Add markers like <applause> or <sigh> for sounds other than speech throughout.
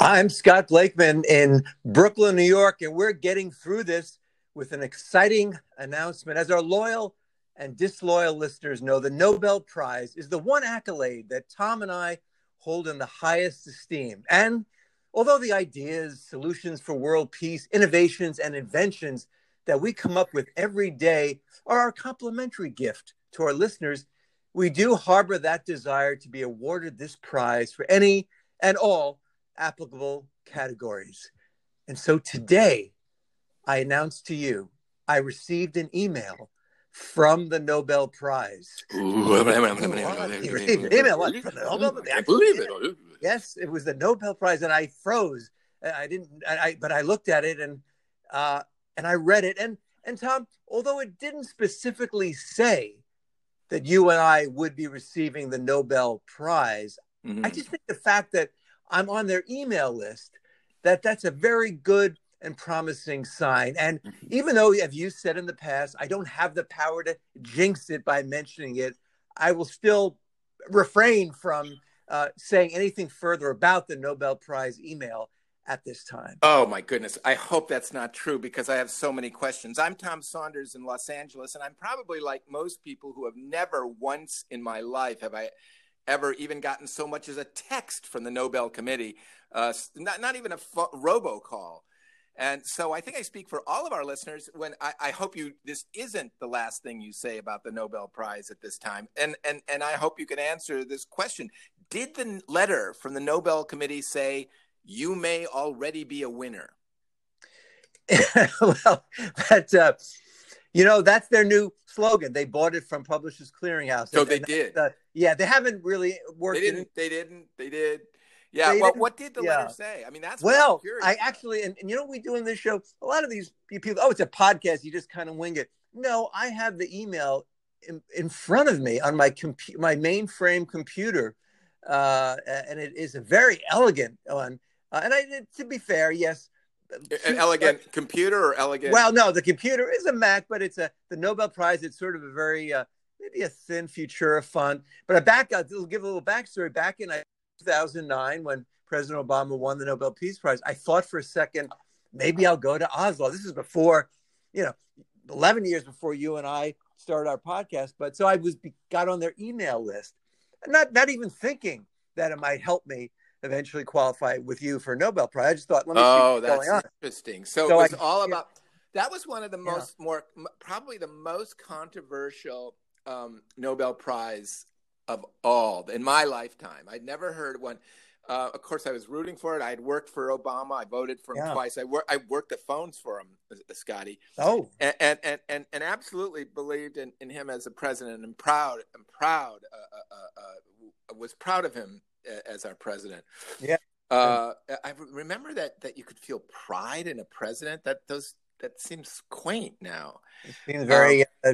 I'm Scott Blakeman in Brooklyn, New York, and we're getting through this with an exciting announcement. As our loyal and disloyal listeners know, the Nobel Prize is the one accolade that Tom and I hold in the highest esteem. And although the ideas, solutions for world peace, innovations, and inventions that we come up with every day are our complimentary gift to our listeners, we do harbor that desire to be awarded this prize for any and all applicable categories. And so today, I announce to you, I received an email from the Nobel Prize. email what? Nobel? Yes, it was the Nobel Prize, and I froze. I didn't. I but I looked at it and uh, and I read it. And and Tom, although it didn't specifically say that you and I would be receiving the Nobel Prize, mm-hmm. I just think the fact that I'm on their email list, that that's a very good and promising sign. And mm-hmm. even though, as you said in the past, I don't have the power to jinx it by mentioning it, I will still refrain from uh, saying anything further about the Nobel Prize email at this time. Oh my goodness. I hope that's not true because I have so many questions. I'm Tom Saunders in Los Angeles, and I'm probably like most people who have never once in my life have I ever even gotten so much as a text from the Nobel Committee, uh, not, not even a fo- robocall. And so I think I speak for all of our listeners when I, I, hope you this isn't the last thing you say about the Nobel Prize at this time. And and and I hope you can answer this question. Did the letter from the Nobel Committee say you may already be a winner? <laughs> well, <laughs> that uh, you know, that's their new slogan. They bought it from Publishers Clearinghouse. So and, they did. Uh, yeah, they haven't really worked. They didn't. In, they didn't. They did. Yeah. They well, what did the yeah. letter say? I mean, that's well. I actually, and, and, you know, what we do in this show. A lot of these people. Oh, it's a podcast. You just kind of wing it. No, I have the email in, in front of me on my compu- my mainframe computer, uh, and it is a very elegant one. Uh, and I, to be fair, yes, an elegant computer or elegant? Well, no, the computer is a Mac, but it's a the Nobel Prize. It's sort of a very uh, maybe a thin Futura font. But I back I'll give a little backstory. Back in uh, 2009, when President Obama won the Nobel Peace Prize, I thought for a second maybe I'll go to Oslo. This is before, you know, 11 years before you and I started our podcast. But so I was got on their email list, not not even thinking that it might help me eventually qualify with you for a Nobel Prize. I just thought, let me oh, see what's that's interesting. So, so, it was I, all about. That was one of the most yeah. more probably the most controversial um, Nobel Prize of all in my lifetime. I'd never heard one. Uh, of course, I was rooting for it. I had worked for Obama. I voted for him yeah. twice. I, wor- I worked the phones for him, uh, Scotty. Oh, and and and, and absolutely believed in, in him as a president, and proud and proud uh, uh, uh, uh was proud of him as our president. Yeah. Uh, I remember that that you could feel pride in a president. That those that seems quaint now. It seems very um, uh,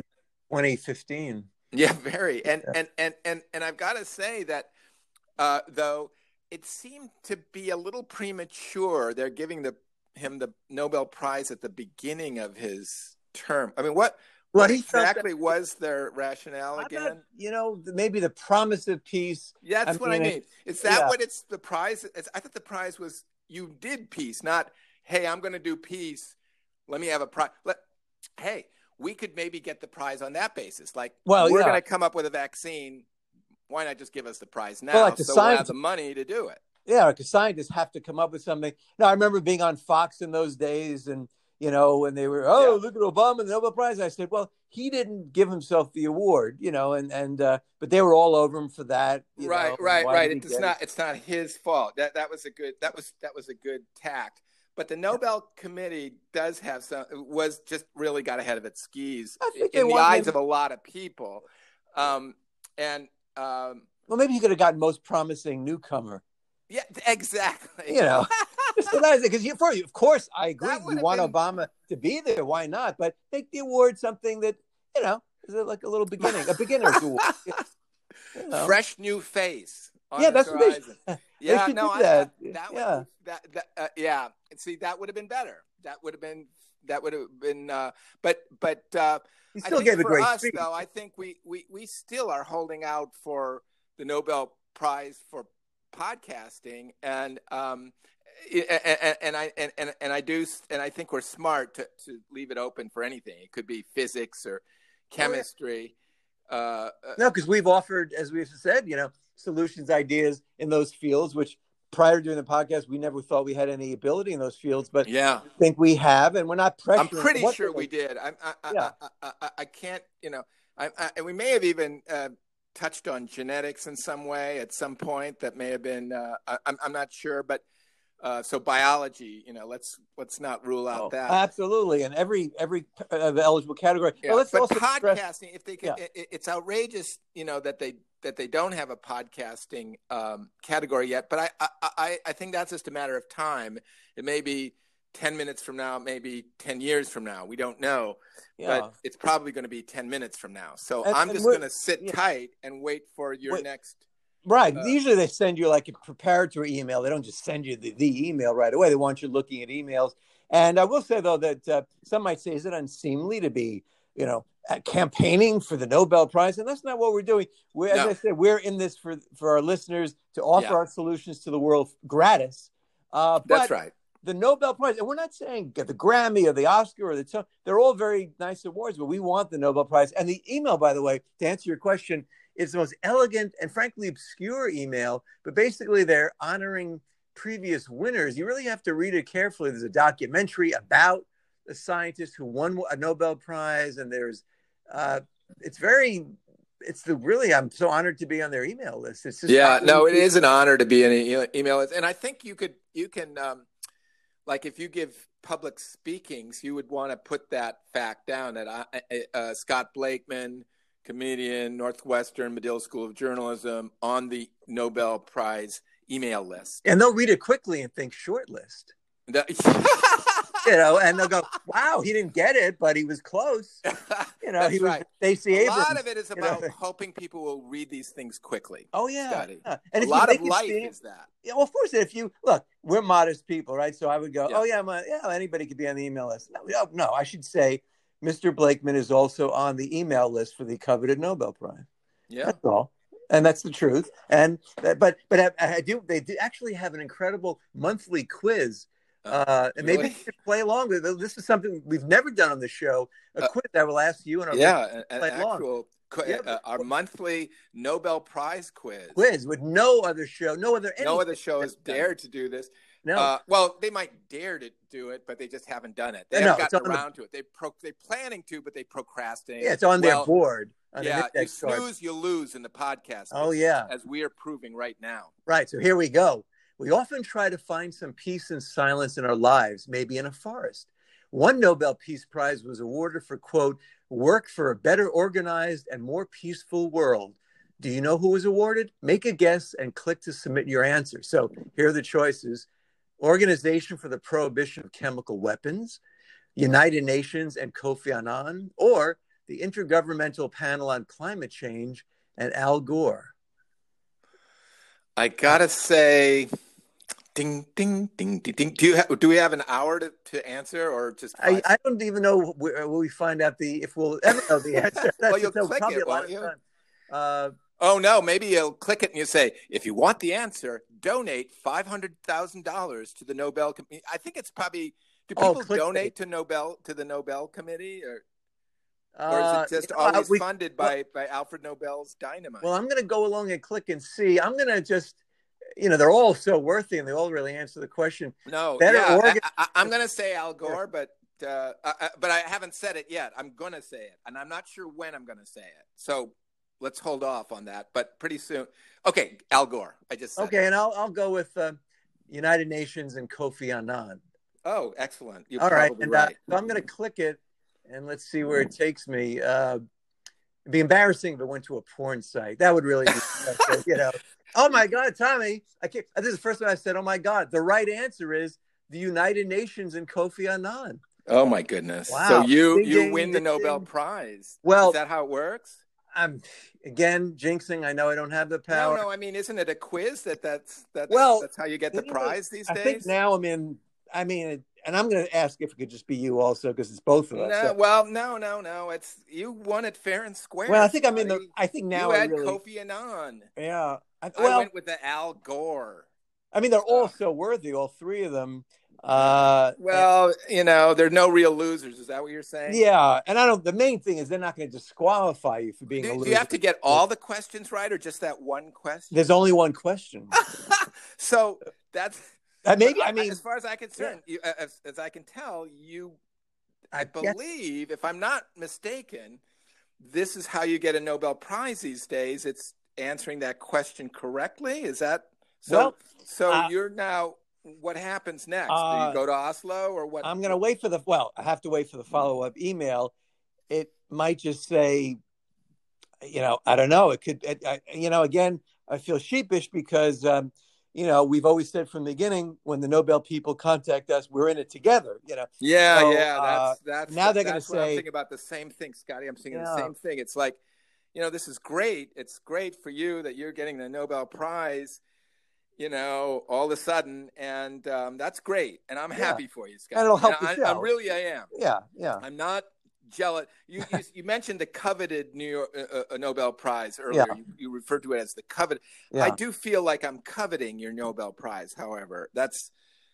2015. Yeah, very. And yeah. and and and and I've got to say that uh, though it seemed to be a little premature. They're giving the him the Nobel Prize at the beginning of his term. I mean, what what exactly <laughs> was their rationale again? you know, maybe the promise of peace. Yeah, that's I what mean, I mean. Is that yeah. what it's the prize? It's, I thought the prize was you did peace, not hey, I'm going to do peace. Let me have a prize. Hey, we could maybe get the prize on that basis. Like, well, we're yeah. going to come up with a vaccine. Why not just give us the prize now? Well, like so we'll have the money to do it. Yeah, like scientists have to come up with something. No, I remember being on Fox in those days and you know, when they were, oh, yeah. look at Obama, and the Nobel Prize. I said, well, he didn't give himself the award, you know, and and uh, but they were all over him for that. right, know, right, right. It's not it? it's not his fault. That that was a good that was that was a good tact. But the Nobel Committee does have some was just really got ahead of its skis in the eyes him. of a lot of people, um, and um, well, maybe he could have gotten most promising newcomer. Yeah, <laughs> exactly. You know. <laughs> because you, for you, of course, I agree. You want been... Obama to be there. Why not? But make the award something that you know is like a little beginning, a beginner's <laughs> award. You <laughs> know. Fresh new face. yeah, that's what they, <laughs> yeah, they no, that. I, that, yeah, would, that, that uh, yeah. See, that would have been better. That would have been that would have been. Uh, but but uh, he still gave a great us, speech. Though I think we we we still are holding out for the Nobel Prize for podcasting and um and, and I and, and and I do and I think we're smart to to leave it open for anything. It could be physics or chemistry. Uh, uh, no, because we've offered, as we've said, you know, solutions, ideas in those fields, which prior to doing the podcast, we never thought we had any ability in those fields, but yeah, I think we have, and we're not pressuring. I'm pretty sure we did. I, I, yeah. I, I, I, can't, you know, I, I, we may have even uh, touched on genetics in some way at some point. That may have been. Uh, I, I'm not sure, but uh, so biology, you know, let's let's not rule out oh, that. Absolutely, and every every uh, eligible category. Yeah. Well, but podcasting, stress... if they can, yeah. it, it's outrageous, you know, that they that they don't have a podcasting um, category yet. But I, I I think that's just a matter of time. It may be ten minutes from now, maybe ten years from now. We don't know, yeah. but it's probably going to be ten minutes from now. So and, I'm just going to sit tight and wait for your wait. next Right. Uh, Usually they send you like a preparatory email. They don't just send you the, the email right away. They want you looking at emails. And I will say though that uh, some might say, is it unseemly to be, you know, campaigning for the Nobel Prize? And that's not what we're doing. We're, no. as I said, we're in this for for our listeners to offer yeah. our solutions to the world gratis. Uh, that's right. The Nobel Prize, and we're not saying the Grammy or the Oscar or the they're all very nice awards, but we want the Nobel Prize. And the email, by the way, to answer your question, it's the most elegant and frankly obscure email, but basically they're honoring previous winners. You really have to read it carefully. There's a documentary about a scientist who won a Nobel Prize, and there's uh, it's very it's the really I'm so honored to be on their email list. It's just yeah, no, it is an honor to be in an email list, and I think you could you can um, like if you give public speakings, you would want to put that fact down that I, uh, Scott Blakeman comedian, Northwestern Medill School of Journalism, on the Nobel Prize email list. And they'll read it quickly and think short list. <laughs> You know, and they'll go, <laughs> "Wow, he didn't get it, but he was close." <laughs> You know, he was right. Stacey Abrams. A lot of it is about you know? hoping people will read these things quickly. Oh yeah, yeah. and a lot of life is that. Yeah, well, of course, if you look, we're modest people, right? So I would go, yeah. "Oh yeah, my, yeah, anybody could be on the email list." No, oh, no, I should say Mr. Blakeman is also on the email list for the coveted Nobel Prize. Yeah, that's all, and that's the truth. And but but I, I do they do actually have an incredible monthly quiz. Uh, uh and really? maybe you could play along. This is something we've never done on the show. A uh, quiz I will ask you and our yeah, an, an actual yeah, uh, our monthly Nobel Prize quiz. Quiz with no other show, no other no other show has dared to do this. No. Uh, well, they might dare to do it, but they just haven't done it. They no, haven't gotten around the... to it. They pro- they're planning to, but they procrastinate. Yeah, it's on well, their board. On yeah, you snooze, you lose in the podcast. Oh yeah, as we are proving right now. Right. So here we go. We often try to find some peace and silence in our lives, maybe in a forest. One Nobel Peace Prize was awarded for quote work for a better organized and more peaceful world. Do you know who was awarded? Make a guess and click to submit your answer. So here are the choices Organization for the Prohibition of Chemical Weapons, United Nations and Kofi Annan, or the Intergovernmental Panel on Climate Change and Al Gore? I gotta say, ding, ding, ding, ding, ding. Do you have, do we have an hour to, to answer, or just? I, I, don't even know where, we find out the if we'll ever know the <laughs> answer. well, you'll click it, won't you? Uh, oh no, maybe you'll click it and you say, if you want the answer, donate five hundred thousand dollars to the Nobel. Committee. I think it's probably do oh, people oh, donate to Nobel to the Nobel Committee or? or is it uh, just uh, always we, funded by, well, by Alfred Nobel's dynamite? Well, I'm going to go along and click and see. I'm going to just, you know, they're all so worthy and they all really answer the question. No, Better yeah, organ- I, am going to say Al Gore, yeah. but uh, I, but I haven't said it yet. I'm going to say it, and I'm not sure when I'm going to say it. So let's hold off on that. But pretty soon, okay, Al Gore. I just okay, it. and I'll I'll go with uh, United Nations and Kofi Annan. Oh, excellent! You're All right, and uh, right. Uh, so I'm going to click it, and let's see where it takes me. Uh, it'd be embarrassing if it went to a porn site. That would really, be, <laughs> you know. Oh my God, Tommy! I can't. This is the first time I said, "Oh my God." The right answer is the United Nations and Kofi Annan. Oh my goodness! Wow. So you ding, you ding, win ding, the Nobel Prize. Well, is that how it works? I'm again jinxing. I know I don't have the power. No, no. I mean, isn't it a quiz that that's that's well, that's how you get the prize these I days? I think now I'm in. I mean, and I'm going to ask if it could just be you also because it's both of us. No, so. well, no, no, no. It's you won it fair and square. Well, I think I'm in the. I think now you had really, Kofi Annan. Yeah. I, well, I went with the Al Gore. I mean, they're all so worthy, all three of them. Uh, well, and, you know, there are no real losers. Is that what you're saying? Yeah, and I don't. The main thing is they're not going to disqualify you for being do, a loser. Do you have to get all the questions right, or just that one question? There's only one question. <laughs> so that's uh, maybe. I mean, as far as I concerned, yeah. you, as, as I can tell, you, I, believe, if I'm not mistaken, this is how you get a Nobel Prize these days. It's answering that question correctly. Is that so? Well, so uh, you're now what happens next? Uh, Do you uh, go to Oslo or what? I'm going to wait for the well. I have to wait for the follow up email. It might just say, you know, I don't know. It could, it, I, you know, again, I feel sheepish because, um, you know, we've always said from the beginning when the Nobel people contact us, we're in it together. You know. Yeah, so, yeah. That's uh, that's now they're going to say. I'm thinking about the same thing, Scotty. I'm thinking yeah. the same thing. It's like, you know, this is great. It's great for you that you're getting the Nobel Prize you know, all of a sudden, and um, that's great, and I'm yeah. happy for you, Scott. And it'll help the show. I, really, I am. Yeah, yeah. I'm not jealous. You you, you mentioned the coveted New York uh, uh, Nobel Prize earlier. Yeah. You, you, referred to it as the coveted. Yeah. I do feel like I'm coveting your Nobel Prize. However, that's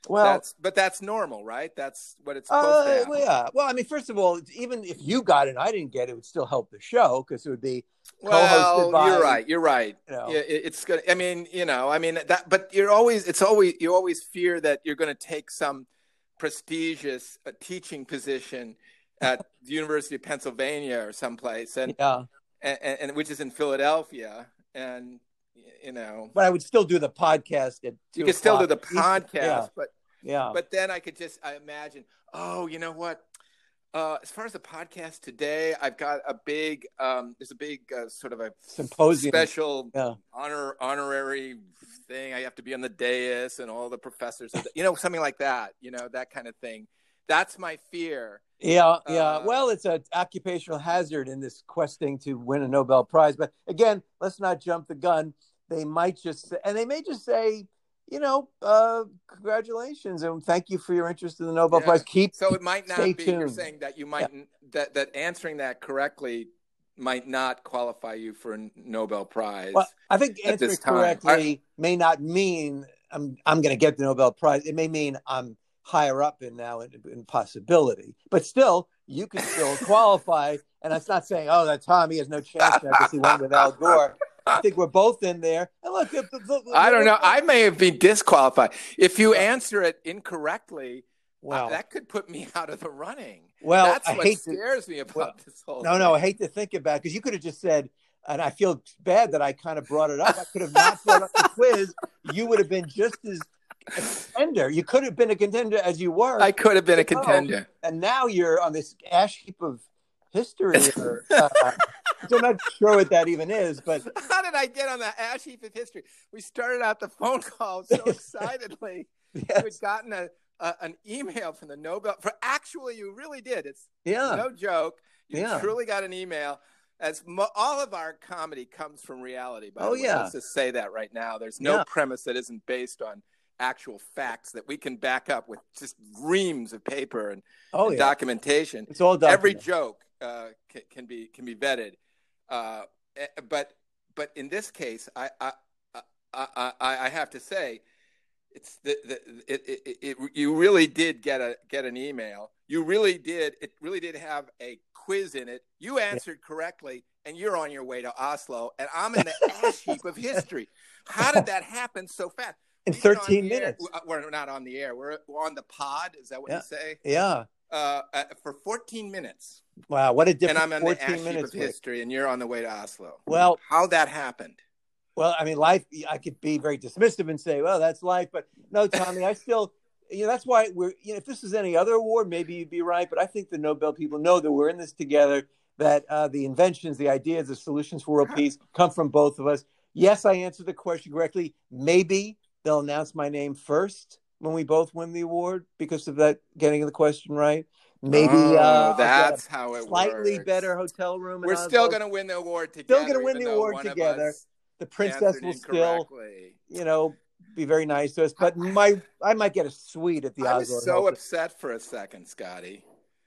well, that's, but that's normal, right? That's what it's supposed uh, to happen. Well, yeah. Well, I mean, first of all, even if you got it, and I didn't get it, it would still help the show because it would be well, by, you're right. You're right. You know. it, it's good. I mean, you know, I mean that, but you're always, it's always, you always fear that you're going to take some prestigious uh, teaching position at <laughs> the University of Pennsylvania or someplace, and yeah, and, and, and which is in Philadelphia, and you know. But I would still do the podcast. At you could still do the podcast, yeah. but yeah. But then I could just I imagine, oh, you know what? Uh, as far as the podcast today, I've got a big um, there's a big uh, sort of a symposium special yeah. honor honorary thing. I have to be on the dais and all the professors, you know, something like that. You know, that kind of thing. That's my fear. Yeah, yeah. Uh, well, it's an occupational hazard in this questing to win a Nobel Prize. But again, let's not jump the gun. They might just, and they may just say, you know, uh, congratulations and thank you for your interest in the Nobel yeah. Prize. Keep so it might not be. Tuned. You're saying that you might yeah. that that answering that correctly might not qualify you for a Nobel Prize. Well, I think answering correctly I, may not mean I'm I'm going to get the Nobel Prize. It may mean I'm higher up in now in, in possibility, but still you can still <laughs> qualify. And that's not saying, oh, that Tommy has no chance because he won with Al Gore. <laughs> I think we're both in there. And look, the, the, I don't know. I may have been disqualified if you answer it incorrectly. Well, uh, that could put me <laughs> out of the running. Well, that's what scares to, me about well, this whole. No, thing. no, I hate to think about it because you could have just said, and I feel bad that I kind of brought it up. I could have not brought up the <laughs> quiz. You would have been just as a contender. You could have been a contender as you were. I could have been a contender. And now you're on this ash heap of history. <laughs> Or, uh, <laughs> I'm not sure what that even is, but <laughs> how did I get on the ash heap of history? We started out the phone call so <laughs> excitedly. yes. Had gotten a, a, an email from the Nobel. For actually, you really did. It's yeah, no joke. You yeah. truly got an email. As mo- all of our comedy comes from reality. By oh yeah, let's just say that right now. There's no yeah. premise that isn't based on actual facts that we can back up with just reams of paper and, oh, and yeah. documentation. It's all documented. Every joke uh, can, can, be can be vetted, uh, eh, but but in this case, I I, I, I, I have to say, it's the, the it, it, it, you really did get a get an email. You really did. It really did have a quiz in it. You answered correctly, and you're on your way to Oslo, and I'm in the <laughs> ash heap of history. How did that happen so fast? in 13 minutes. Air. We're not on the air. We're, we're on the pod. Is that what yeah. you say? Yeah. Uh, for 14 minutes. Wow, what a difference! And I'm in 14 the minutes of history, and you're on the way to Oslo. Well, how that happened? Well, I mean, life. I could be very dismissive and say, "Well, that's life," but no, Tommy. I still, you know, that's why we're. You know, if this is any other award, maybe you'd be right. But I think the Nobel people know that we're in this together. That uh, the inventions, the ideas, the solutions for world peace come from both of us. Yes, I answered the question correctly. Maybe they'll announce my name first when we both win the award because of that getting the question right. Maybe oh, uh, that's how it was. slightly works. better hotel room. We're still going to win the award together. Still going to win the award together. The princess will still, you know, be very nice to us. But my, I might get a suite at the I Oslo. was so upset for a second, Scotty.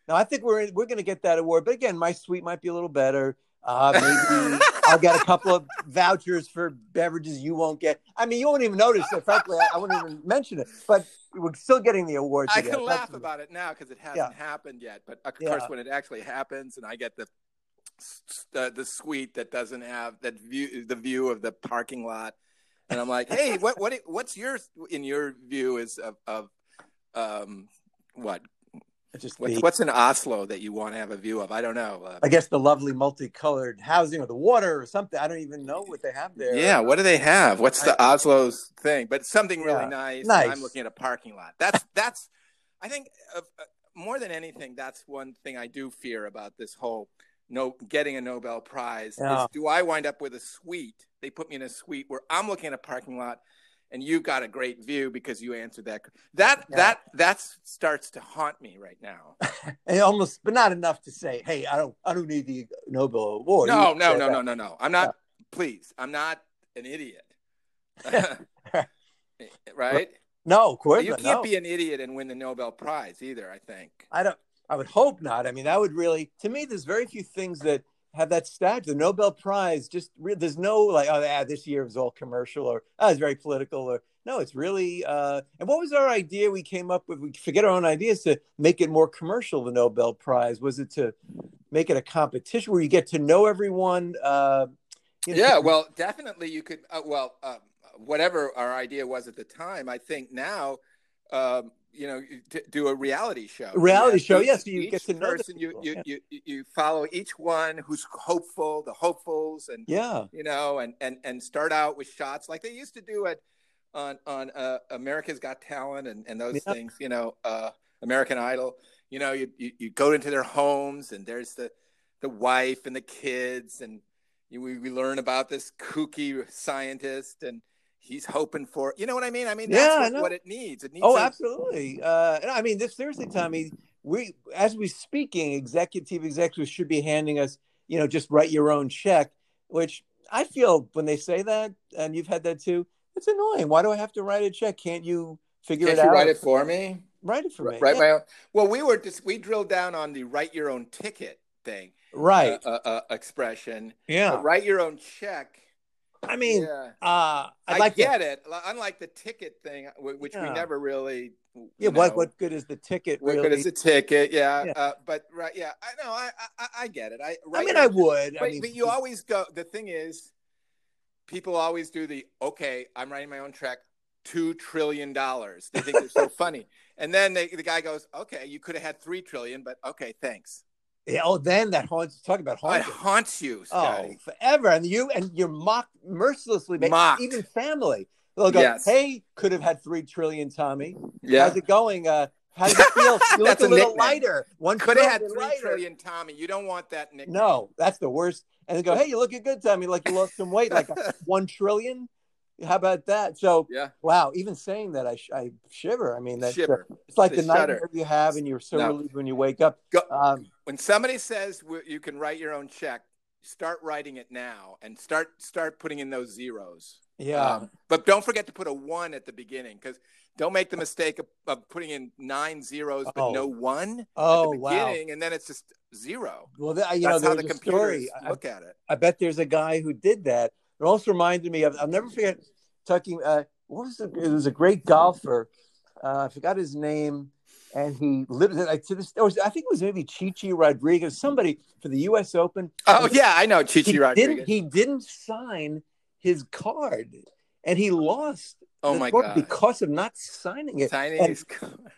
No, I think we're we're going to get that award. But again, my suite might be a little better. Uh, maybe I'll get a couple of vouchers for beverages you won't get. I mean, you won't even notice it. Frankly, I, I wouldn't even mention it. But we're still getting the awards. I again. can laugh That's- about it now because it hasn't Yeah. happened yet. But of Yeah. course, when it actually happens, and I get the the, the suite that doesn't have that view, the view of the parking lot, and I'm like, hey, what what what's your in your view is of of um what just what's, the- what's in Oslo that you want to have a view of? I don't know. Uh, I guess the lovely multicolored housing or the water or something. I don't even know what they have there. Yeah, what do they have? What's the Oslo's thing? But something really Yeah, nice. nice. I'm looking at a parking lot. That's that's. I think uh, uh, more than anything, that's one thing I do fear about this whole no getting a Nobel Prize. Yeah. Is do I wind up with a suite? They put me in a suite where I'm looking at a parking lot, and you've got a great view because you answered that. That Yeah. that that starts to haunt me right now. <laughs> and almost, but not enough to say, "Hey, I don't, I don't need the Nobel Award." No, You no, no, that. no, no, no. I'm not. Please, I'm not an idiot. <laughs> right? No, of course You can't no. be an idiot and win the Nobel Prize either. I think. I don't. I would hope not. I mean, that would really, to me, there's very few things that have that stature. The Nobel Prize, just re- there's no like, oh, yeah, this year was all commercial or oh, it's very political or no, it's really. uh And what was our idea we came up with? We forget our own ideas to make it more commercial. The Nobel Prize was it to make it a competition where you get to know everyone. Uh, you know, Yeah, well, definitely you could. Uh, well, um, whatever our idea was at the time, I think now, um, you know, do a reality show. Reality Yeah, show, yes yeah, so you each get to know person. You you, yeah. you you follow each one who's hopeful, the hopefuls, and yeah, you know, and and and start out with shots like they used to do at on on uh, America's Got Talent and and those things. You know, uh, American Idol. You know, you, you you go into their homes and there's the the wife and the kids and you, we we learn about this kooky scientist and he's hoping for you know what I mean. I mean that's Yeah, what, what it needs. It needs. Oh, a- absolutely. Uh, I mean, this seriously, Tommy. We, as we speaking, executive executives should be handing us, you know, just write your own check. Which I feel when they say that, and you've had that too. It's annoying. Why do I have to write a check? Can't you figure Can't it you out? write it for me? Write it for me. Write Yeah, my own. Well, we were just we drilled down on the write your own ticket thing. right. uh, uh, uh, expression. yeah. But write your own check. I mean, yeah. uh, I'd I like to. get it. Unlike the ticket thing, uh, wh- which we never really. Yeah. What know, What good is the ticket? What really? good is the ticket? Yeah. Yeah. Uh, but right. Yeah. I know. I, I I get it. I. I mean, I would. I But, mean, but you always go. The thing is, people always do the okay. I'm writing my own check. Two trillion dollars. They think it's so <laughs> funny, and then they, the guy goes, "Okay, you could have had three trillion, but okay, thanks." Yeah, oh, then that haunts. Talk about It haunts you, Oh, forever. And you and you're mocked mercilessly, Mocked. even family. They'll go, Yes. "Hey, could have had three trillion, Tommy. yeah. How's it going? Uh, how does <laughs> it feel? You look That's a a little nickname. lighter. One Could have had three lighter." trillion, Tommy. You don't want that nickname. No, that's the worst. And they go, "Hey, you're looking good, Tommy. Like you lost some weight. Like <laughs> one trillion. How about that?" So, yeah, wow. Even saying that, I, sh- I shiver. I mean, that's uh, it's like The the shudder. nightmare you have, and you're so No. relieved when you wake up. Go, Um, when somebody says you can write your own check, start writing it now and start start putting in those zeros. yeah. Um, but don't forget to put a one at the beginning because don't make the mistake of, of putting in nine zeros but Oh. no one oh at the wow. beginning, and then it's just zero. Well, that, you That's know, how the computers story. I- look at it. I bet there's a guy who did that. It also reminded me of I'll never forget talking. Uh, what was the, it? Was a great golfer. Uh, I forgot his name, and he lived like to this. Or I think it was maybe Chichi Rodriguez, somebody for the U.S. Open. Oh yeah, I know Chichi he Rodriguez. didn't. He didn't sign his card, and he lost. oh my god, Because of not signing it. tiny. and- is-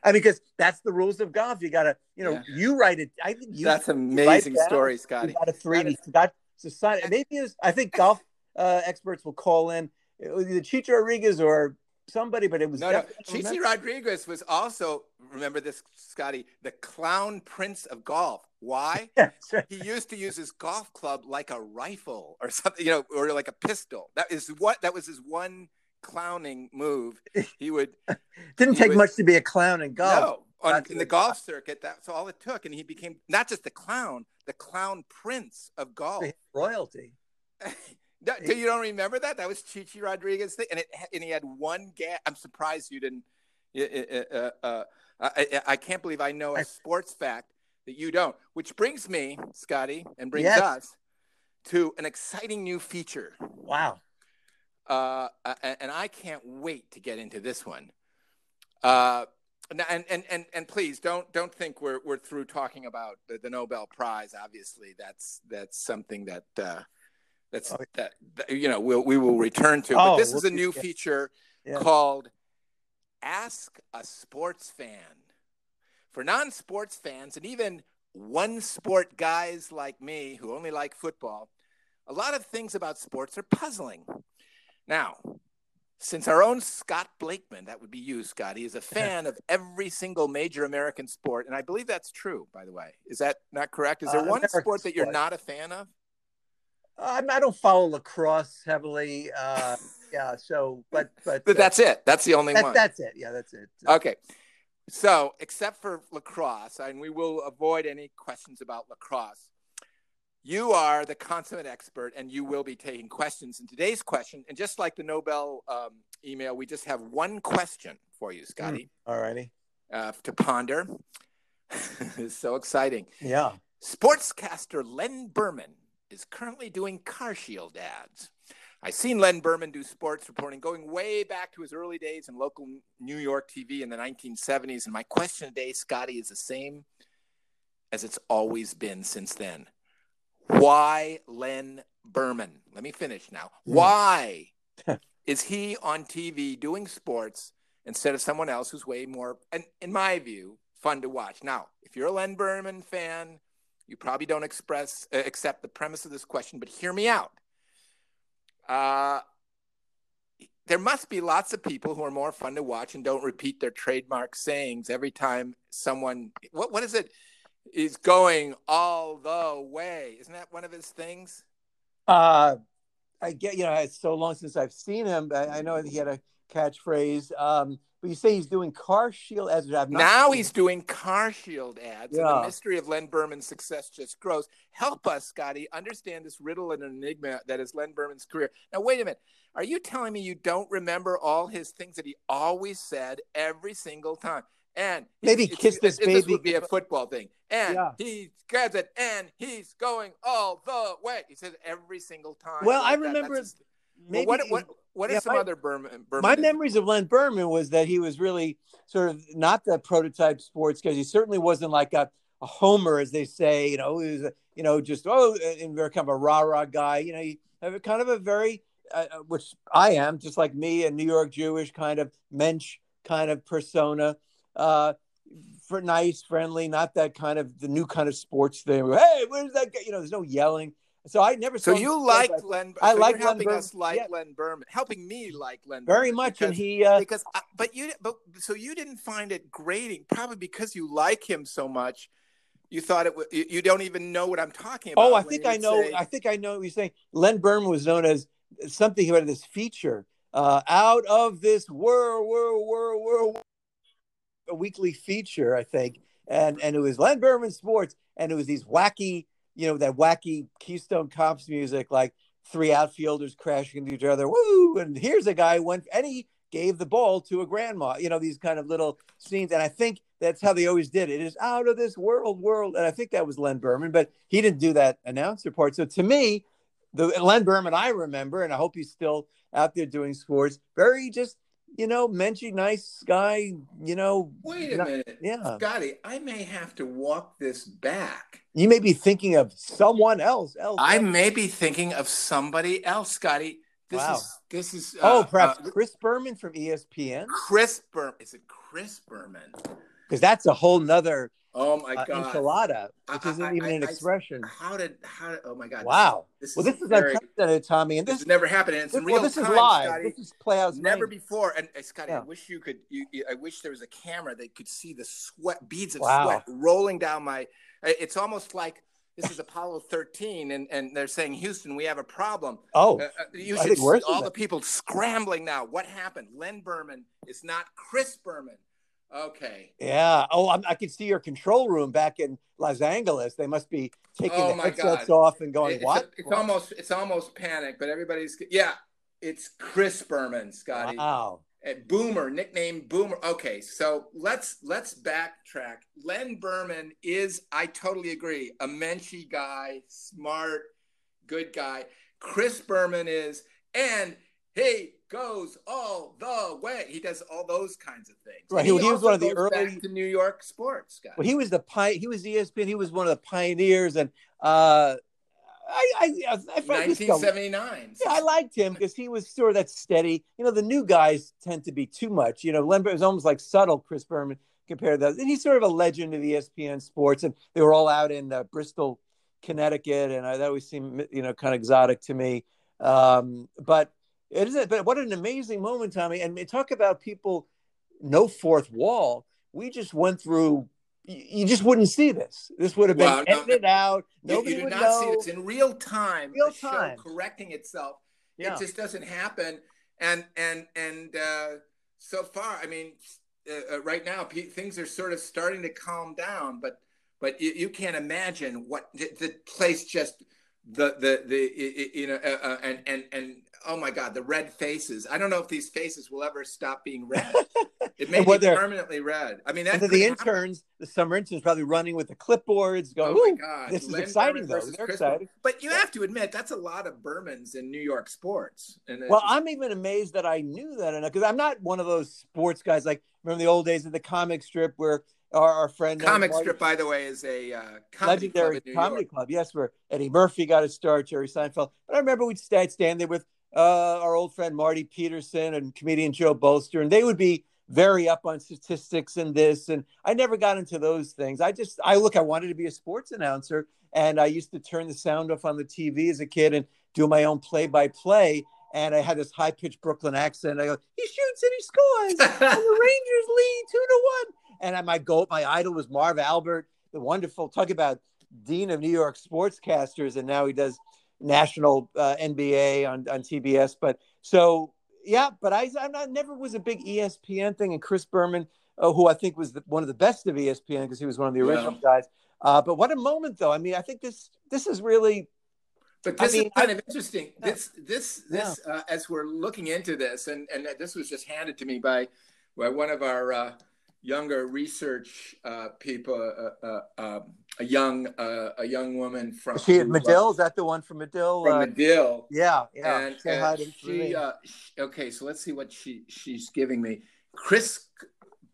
I mean, because that's the rules of golf. You gotta, you know, Yeah. you write it. I think you That's amazing story, You Scotty. got a three. That and is- he forgot to sign it. Maybe it was, I think golf uh, experts will call in it was either Chicho Rodriguez or somebody, but it was No, no. Chichi Rodriguez was also, remember this, Scotty, the clown prince of golf. Why? <laughs> He used to use his golf club like a rifle or something, you know, or like a pistol. That is what that was his one clowning move. <laughs> He would Didn't He take was- much to be a clown in golf. no on, in the golf circuit. That's all it took, and he became not just the clown, the clown prince of golf. <laughs> Royalty. No, do you don't remember that? That was Chichi Rodriguez thing, and it and he had one gas. I'm surprised you didn't. Uh, uh, uh, I, I- I can't believe I know a sports fact that you don't. Which brings me, Scotty, and brings Yes. us to an exciting new feature. Wow. Uh, and I can't wait to get into this one. Uh, and, and, and, and please don't, don't think we're, we're through talking about the, the Nobel Prize. Obviously, that's, that's something that, uh, that's, oh, that, that, you know, we'll, we will return to. But oh, this is a new feature yeah. called Ask a Sports Fan. For non sports fans and even one sport guys like me who only like football, a lot of things about sports are puzzling. Now, since our own Scott Blakeman, that would be you, Scotty, is a <laughs> fan of every single major American sport, and I believe that's true, by the way. Is that not correct? Is there uh, one American sport that you're sport. not a fan of? Uh, I don't follow lacrosse heavily. Uh, yeah, so but but but that's it. That's the only that, one. That's it. Yeah, that's it. Okay. So, except for lacrosse, and we will avoid any questions about lacrosse, you are the consummate expert and you will be taking questions. And today's question, and just like the Nobel um, email, we just have one question for you, Scotty. Mm, all righty. Uh, to ponder. it's <laughs> so exciting. Yeah. Sportscaster Len Berman is currently doing Car Shield ads. I've seen Len Berman do sports reporting going way back to his early days in local New York TV in the 1970s. And my question today, Scotty, is the same as it's always been since then. Why Len Berman? Let me finish now. Hmm. Why is he on TV doing sports instead of someone else who's way more, and in my view, fun to watch? Now, if you're a Len Berman fan, you probably don't express uh, accept the premise of this question, but hear me out. Uh, there must be lots of people who are more fun to watch and don't repeat their trademark sayings every time someone. What what is it? Is going all the way? Isn't that one of his things? Uh, I get you know it's so long since I've seen him. But I know that he had a catchphrase. Um, but you say he's doing car shield ads. now he's doing car shield ads. Yeah. And the mystery of Len Berman's success just grows. Help us, Scotty, understand this riddle and enigma that is Len Berman's career. Now, wait a minute. Are you telling me you don't remember all his things that he always said every single time? And maybe kiss this baby. This would be a <laughs> football thing. And yeah. he grabs it, and he's going all the way. He says every single time. Well, like I remember. Maybe, well, what, what, what are yeah, some my, other Berman, Berman? My memories of Len Berman was that he was really sort of not the prototype sports because he certainly wasn't like a, a, homer, as they say. You know, he was a, you know just oh, and very kind of a rah rah guy. You know, he have a kind of a very uh, uh, which I am, just like me, a New York Jewish kind of mensch kind of persona. Uh, for nice, friendly, not that kind of the new kind of sports thing. Hey, where's that guy? You know, there's no yelling. So I never. So you like Len? I so like helping Len us like yeah. Len Berman, helping me like Len. Very Berman much, because, and he. Uh, because, I, but you, but so you didn't find it grating, probably because you like him so much. You thought it. You, you don't even know what I'm talking about. Oh, I think I know. Say, I think I know what you're saying. Len Berman was known as something. He had this feature, uh, out of this world, world, world, world, a weekly feature, I think, and and it was Len Berman Sports, and it was these wacky you know, that wacky Keystone Cops music, like three outfielders crashing into each other. Woo! And here's a guy went and he gave the ball to a grandma. You know, these kind of little scenes. And I think that's how they always did it. It is out of this world, world. And I think that was Len Berman, but he didn't do that announcer part. So to me, the Len Berman I remember, and I hope he's still out there doing sports, very just you know, Menchie, nice guy, you know. Wait a not, minute. Yeah. Scotty, I may have to walk this back. You may be thinking of someone else. else I may be thinking of somebody else, Scotty. This wow. is this is uh, Oh, perhaps uh, Chris Berman from ESPN? Chris Berman. Is it Chris Berman? Because that's a whole nother Oh my uh, god, enchilada, which isn't I, even I, an expression. how did how? Did, oh my god! Wow. This, this well, this is very, unprecedented, Tommy, and this, this has never happened. And it's this, in real well, this time, is live. Scotty. This is Playhouse. Never before. And uh, Scotty, yeah. I wish you could. You, I wish there was a camera that could see the sweat beads of wow. sweat rolling down my. It's almost like this is Apollo 13, and, and they're saying, Houston, we have a problem. Oh, uh, uh you should see all the people scrambling now. What happened? Len Berman is not Chris Berman. Okay. Yeah. Oh, I'm, i can see your control room back in Los Angeles. They must be taking oh the headsets God. off and going, it's "What?" A, it's what? almost it's almost panic, but everybody's yeah. It's Chris Berman, Scotty. Wow. At Boomer, nickname Boomer. Okay, so let's let's backtrack. Len Berman is, I totally agree, a menschy guy, smart. good guy. Chris Berman is, and he goes all the way. He does all those kinds of things. Right. He, he was one of the early to New York sports guys. Well, he was the pi- He was ESPN. He was one of the pioneers, and uh, I, I, I, I 1979. Yeah, I liked him because he was sort of that steady. You know, the new guys tend to be too much. You know, Lembert was almost like subtle. Chris Berman compared to those, and he's sort of a legend of ESPN sports. And they were all out in uh, Bristol, Connecticut, and I, that always seemed you know kind of exotic to me. Um, but it is. But what an amazing moment, Tommy! And talk about people no fourth wall. We just went through you just wouldn't see this. This would have been well, edited no, out. Nobody you, you would not know. see. It's in real time. Real time, correcting itself. Yeah. It just doesn't happen. And and and uh, so far, I mean, uh, uh, right now things are sort of starting to calm down. But but you, you can't imagine what the, the, place just the the the you know uh, uh, and and and oh my god the red faces. I don't know if these faces will ever stop being red. <laughs> It may be permanently red. I mean that the interns the summer interns probably running with the clipboards going oh my god this is exciting though. they're excited. But you have to admit that's a lot of bermans in new york sports. And well i'm even amazed that i knew that enough because i'm not one of those sports guys like remember the old days of the comic strip where our, our friend comic strip by the way is a uh, comedy legendary club comedy club. Yes where eddie murphy got a start jerry seinfeld. But i remember we'd stand, stand there with uh, our old friend Marty Peterson and comedian Joe Bolster, and they would be very up on statistics and this. And I never got into those things. I just, I look, I wanted to be a sports announcer, and I used to turn the sound off on the TV as a kid and do my own play by play. And I had this high pitched Brooklyn accent. I go, he shoots and he scores, and <laughs> the Rangers lead two to one. And I, my goal, my idol was Marv Albert, the wonderful, talk about dean of New York sportscasters, and now he does national uh, NBA on, on TBS. But so, yeah, but I, I'm not, never was a big ESPN thing. And Chris Berman, uh, who I think was the, one of the best of ESPN because he was one of the original yeah. guys. Uh, but what a moment, though. I mean, I think this this is really. But this I mean, is kind I, of interesting. Yeah. This this this yeah. uh, as we're looking into this, and and this was just handed to me by by one of our uh, younger research uh, people, uh, uh, um, a young uh, a young woman from Is she at Medill. Is that the one from Medill? From Medill. Yeah, yeah. And, and she, she, okay, so let's see what she she's giving me. Chris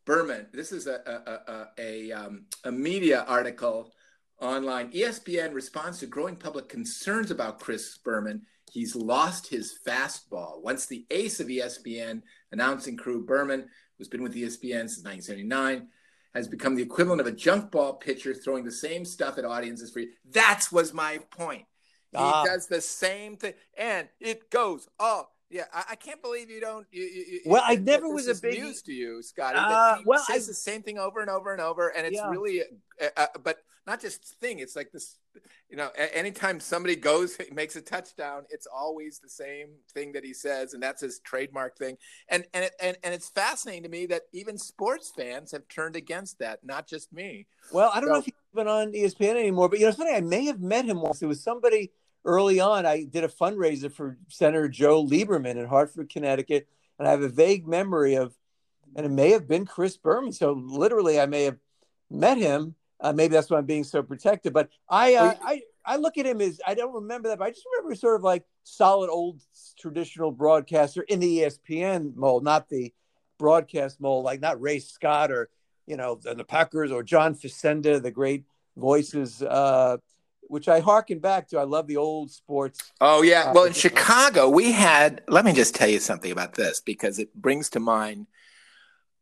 Berman. This is a a a, a, um, a media article online. ESPN responds to growing public concerns about Chris Berman. He's lost his fastball. Once the ace of ESPN announcing crew Berman who's been with ESPN since 1979, has become the equivalent of a junk ball pitcher throwing the same stuff at audiences for you. That was my point. He ah. does the same thing, and it goes oh yeah, I, I, can't believe you don't. You, you, well, I never was a big news to you, Scotty. Uh, well, says I, the same thing over and over and over, and it's yeah. really, uh, uh, but not just thing. It's like this you know, anytime somebody goes <laughs> makes a touchdown, it's always the same thing that he says, and that's his trademark thing. And and it, and and it's fascinating to me that even sports fans have turned against that, not just me. Well, I don't so, know if he's been on ESPN anymore, but you know, it's funny. I may have met him once. It was somebody early on. I did a fundraiser for Senator Joe Lieberman in Hartford, Connecticut, and I have a vague memory of, and it may have been Chris Berman. So literally, I may have met him uh, maybe that's why I'm being so protective. But I, uh, I, I look at him as I don't remember that, but I just remember sort of like solid old traditional broadcaster in the ESPN mold, not the broadcast mold, like not Ray Scott or you know the Packers or John Facenda, the great voices. Uh, which I harken back to. I love the old sports. Oh yeah, well in <laughs> Chicago we had. Let me just tell you something about this because it brings to mind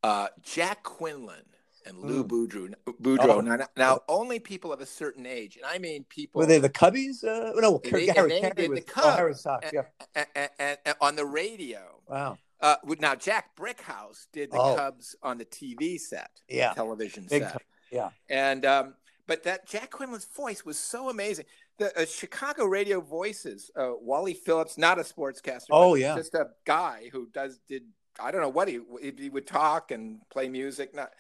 uh, Jack Quinlan and Lou mm. Boudreau. Boudreau. Oh. Now, now, only people of a certain age, and I mean people. Were they the Cubbies? Uh, no, they, Harry, did was, the Cubs. Oh, Harry Sox, yeah. And, and, and, on the radio. Wow. Uh, now Jack Brickhouse did the oh. Cubs on the TV set, yeah, television Big set, time. yeah. And um, but that Jack Quinlan's voice was so amazing. The uh, Chicago radio voices, uh, Wally Phillips, not a sportscaster. Oh yeah, just a guy who does did I don't know what he he would talk and play music. Not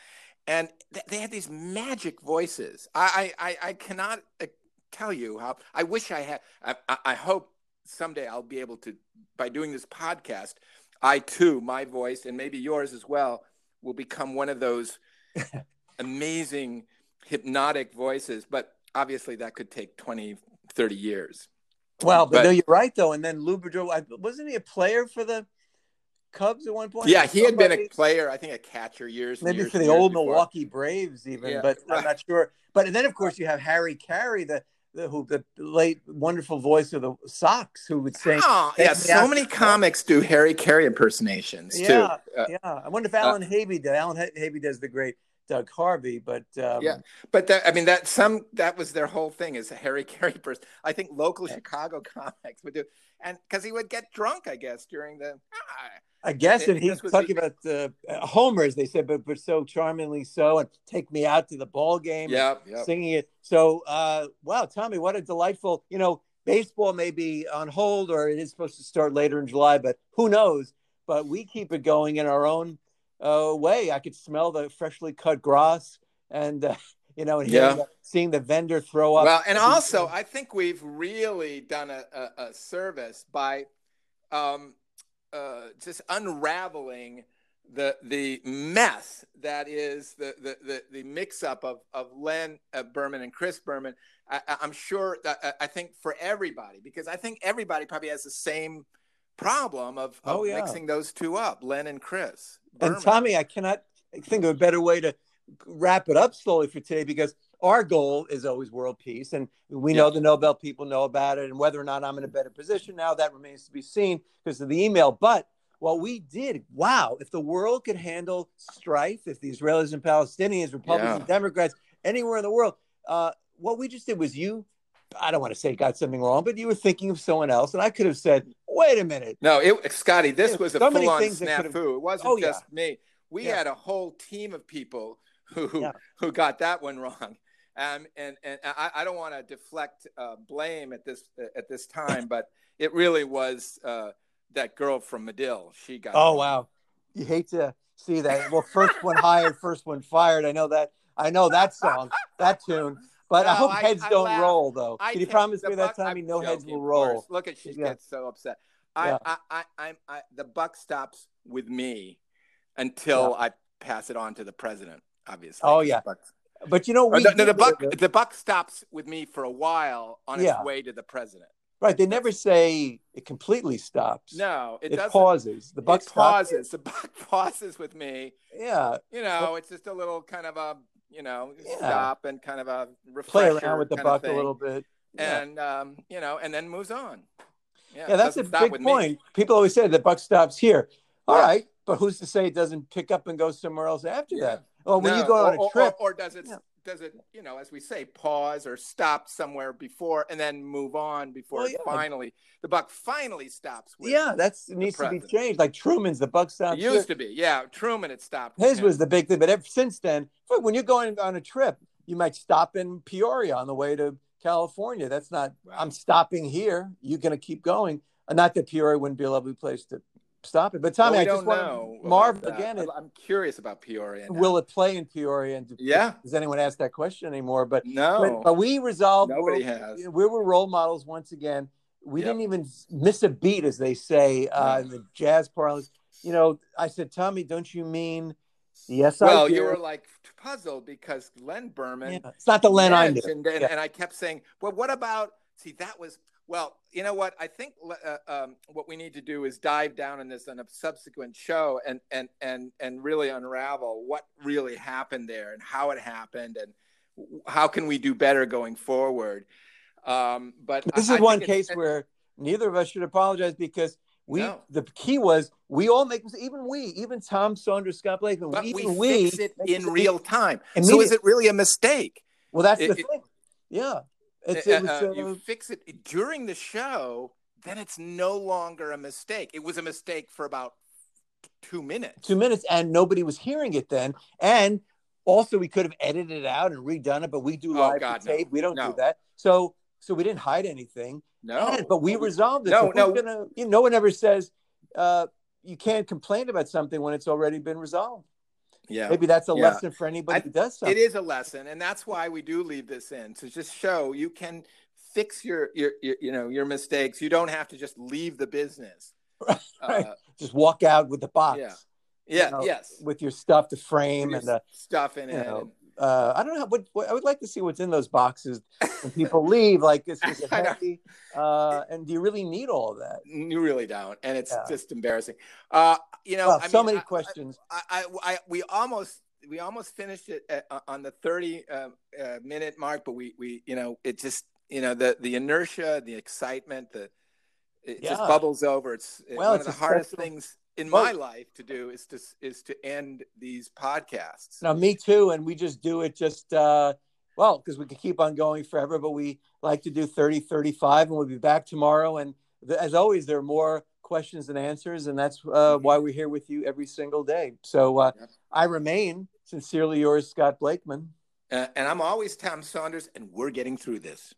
and th- they had these magic voices. I I, I cannot uh, tell you how. I wish I had. I, I hope someday I'll be able to by doing this podcast. I too, my voice and maybe yours as well, will become one of those <laughs> amazing hypnotic voices. But obviously, that could take 20, 30 years. Well, but, but no, you're right though. And then Lou Boudreau, wasn't he a player for the Cubs at one point? Yeah, he had been a player, I think a catcher years. Maybe years for the old before. Milwaukee Braves, even. Yeah, but right. I'm not sure. But then, of course, you have Harry Caray, the the, who the late wonderful voice of the Sox, who would say, oh, "Yeah, so many comics do Harry Caray impersonations yeah, too." Uh, yeah, I wonder if Alan uh, Havey did. Alan Havey does the great Doug Harvey, but um, yeah, but that, I mean that some that was their whole thing is a Harry <laughs> Caray person. I think local Chicago <laughs> comics would do, and because he would get drunk, I guess during the. Ah, I guess, and he's talking about uh, homers. They said, but but so charmingly so, and take me out to the ball game. Yeah, yep. singing it. So, uh, wow, Tommy, what a delightful. You know, baseball may be on hold, or it is supposed to start later in July, but who knows? But we keep it going in our own uh, way. I could smell the freshly cut grass, and uh, <laughs> you know, and yeah. seeing the vendor throw up. Well, and also, I think we've really done a, a, a service by. Um, uh, just unraveling the the mess that is the the the, the mix up of of Len uh, Berman and Chris Berman. I, am sure that uh, I think for everybody because I think everybody probably has the same problem of, of oh, yeah. mixing those two up, Len and Chris. Berman. And Tommy, I cannot think of a better way to wrap it up slowly for today because our goal is always world peace and we know the nobel people know about it and whether or not i'm in a better position now that remains to be seen because of the email but what we did wow if the world could handle strife if the israelis and palestinians republicans yeah. democrats anywhere in the world uh, what we just did was you i don't want to say got something wrong but you were thinking of someone else and i could have said wait a minute no it, scotty this was a so full-on snafu it wasn't oh, just yeah. me we yeah. had a whole team of people who yeah. who got that one wrong um, and and I, I don't want to deflect uh, blame at this at this time, but it really was uh, that girl from Medill. She got. Oh wow, you hate to see that. Well, first one hired, first one fired. I know that. I know that song, that tune. But no, I hope I, heads I don't laugh. roll, though. I Can you promise me that time? No joking, heads will roll. Look at she yeah. gets so upset. I, yeah. I, I, I, I, the buck stops with me until yeah. I pass it on to the president. Obviously. Oh yeah. But you know, we, the, the, buck the buck stops with me for a while on yeah. its way to the president. Right. They never say it completely stops. No, it, it pauses. The buck pauses. The <laughs> buck pauses with me. Yeah. You know, but, it's just a little kind of a you know yeah. stop and kind of a play around with the buck a little bit, yeah. and um, you know, and then moves on. Yeah, yeah that's a big point. Me. People always say the buck stops here. All right, but who's to say it doesn't pick up and go somewhere else after that? Well, when no, you go on a trip, or, or does it? Yeah. Does it, you know, as we say, pause or stop somewhere before and then move on before oh, well, yeah. finally the buck finally stops? yeah, that needs to be changed. Like Truman's, the buck stops. It used here. to be, yeah. Truman, it stopped. His was the big thing, but ever since then, when you're going on a trip, you might stop in Peoria on the way to California. That's not. I'm stopping here. You're going to keep going. Uh, not that Peoria wouldn't be a lovely place to stop it. But Tommy, well, I just want to Marv again. It, I'm curious about Peoria. Now. Will it play in Peoria? And yeah, does anyone ask that question anymore? But no, but, but we resolved. Nobody has. We were role models once again. We yep. didn't even miss a beat, as they say uh, in the jazz parlance. You know, I said, Tommy, don't you mean? Yes, well, you were like puzzled because Len Berman. Yeah, it's not the Len I knew. And, and, yeah. and I kept saying, well, what about? See, that was well, you know what? I think uh, um, what we need to do is dive down in this on a subsequent show and and and and really unravel what really happened there and how it happened and how can we do better going forward. Um, but this I, is I one case where neither of us should apologize because we no. the key was we all make mistakes. Even we, even Tom Saunders, Scott Blakeman, but even we, fix it in real time. So is it really a mistake? Well, that's it, the thing. Yeah, it's, it was, uh, uh, you fix it during the show, then it's no longer a mistake. It was a mistake for about two minutes. Two minutes, and nobody was hearing it then. And also, we could have edited it out and redone it, but we do oh, live God, tape. No. We don't no. do that. So, so we didn't hide anything. No, and, but we resolved it. No, so no. Gonna, you know, no one ever says uh, you can't complain about something when it's already been resolved yeah. Maybe that's a yeah. lesson for anybody I, who does something. it is a lesson and that's why we do leave this in to just show you can fix your, your, your you know your mistakes. You don't have to just leave the business. <laughs> Right. Uh, just walk out with the box yeah. yeah you know, yes. with your stuff the frame and the stuff in it. know, uh, I don't know what, what, I would like to see what's in those boxes when people leave, like this is <laughs> heavy. Uh, and do you really need all of that? You really don't, and it's yeah. just embarrassing. Uh, you know, well, so mean, many I, questions. I, I, I, we almost we almost finished it at, uh, on the 30 uh, uh, minute mark, but we we you know it just you know the the inertia, the excitement, the it yeah. just bubbles over. It's well, one it's of the hardest special... things in my life to do is to is to end these podcasts. Now, me too, and we just do it just uh, well because we could keep on going forever, but we like to do 30, 35, and we'll be back tomorrow. And as always, there are more questions and answers, and that's uh, mm-hmm. why we're here with you every single day. So uh, I remain sincerely yours, Scott Blakeman. Uh, and I'm always Tom Saunders, and we're getting through this.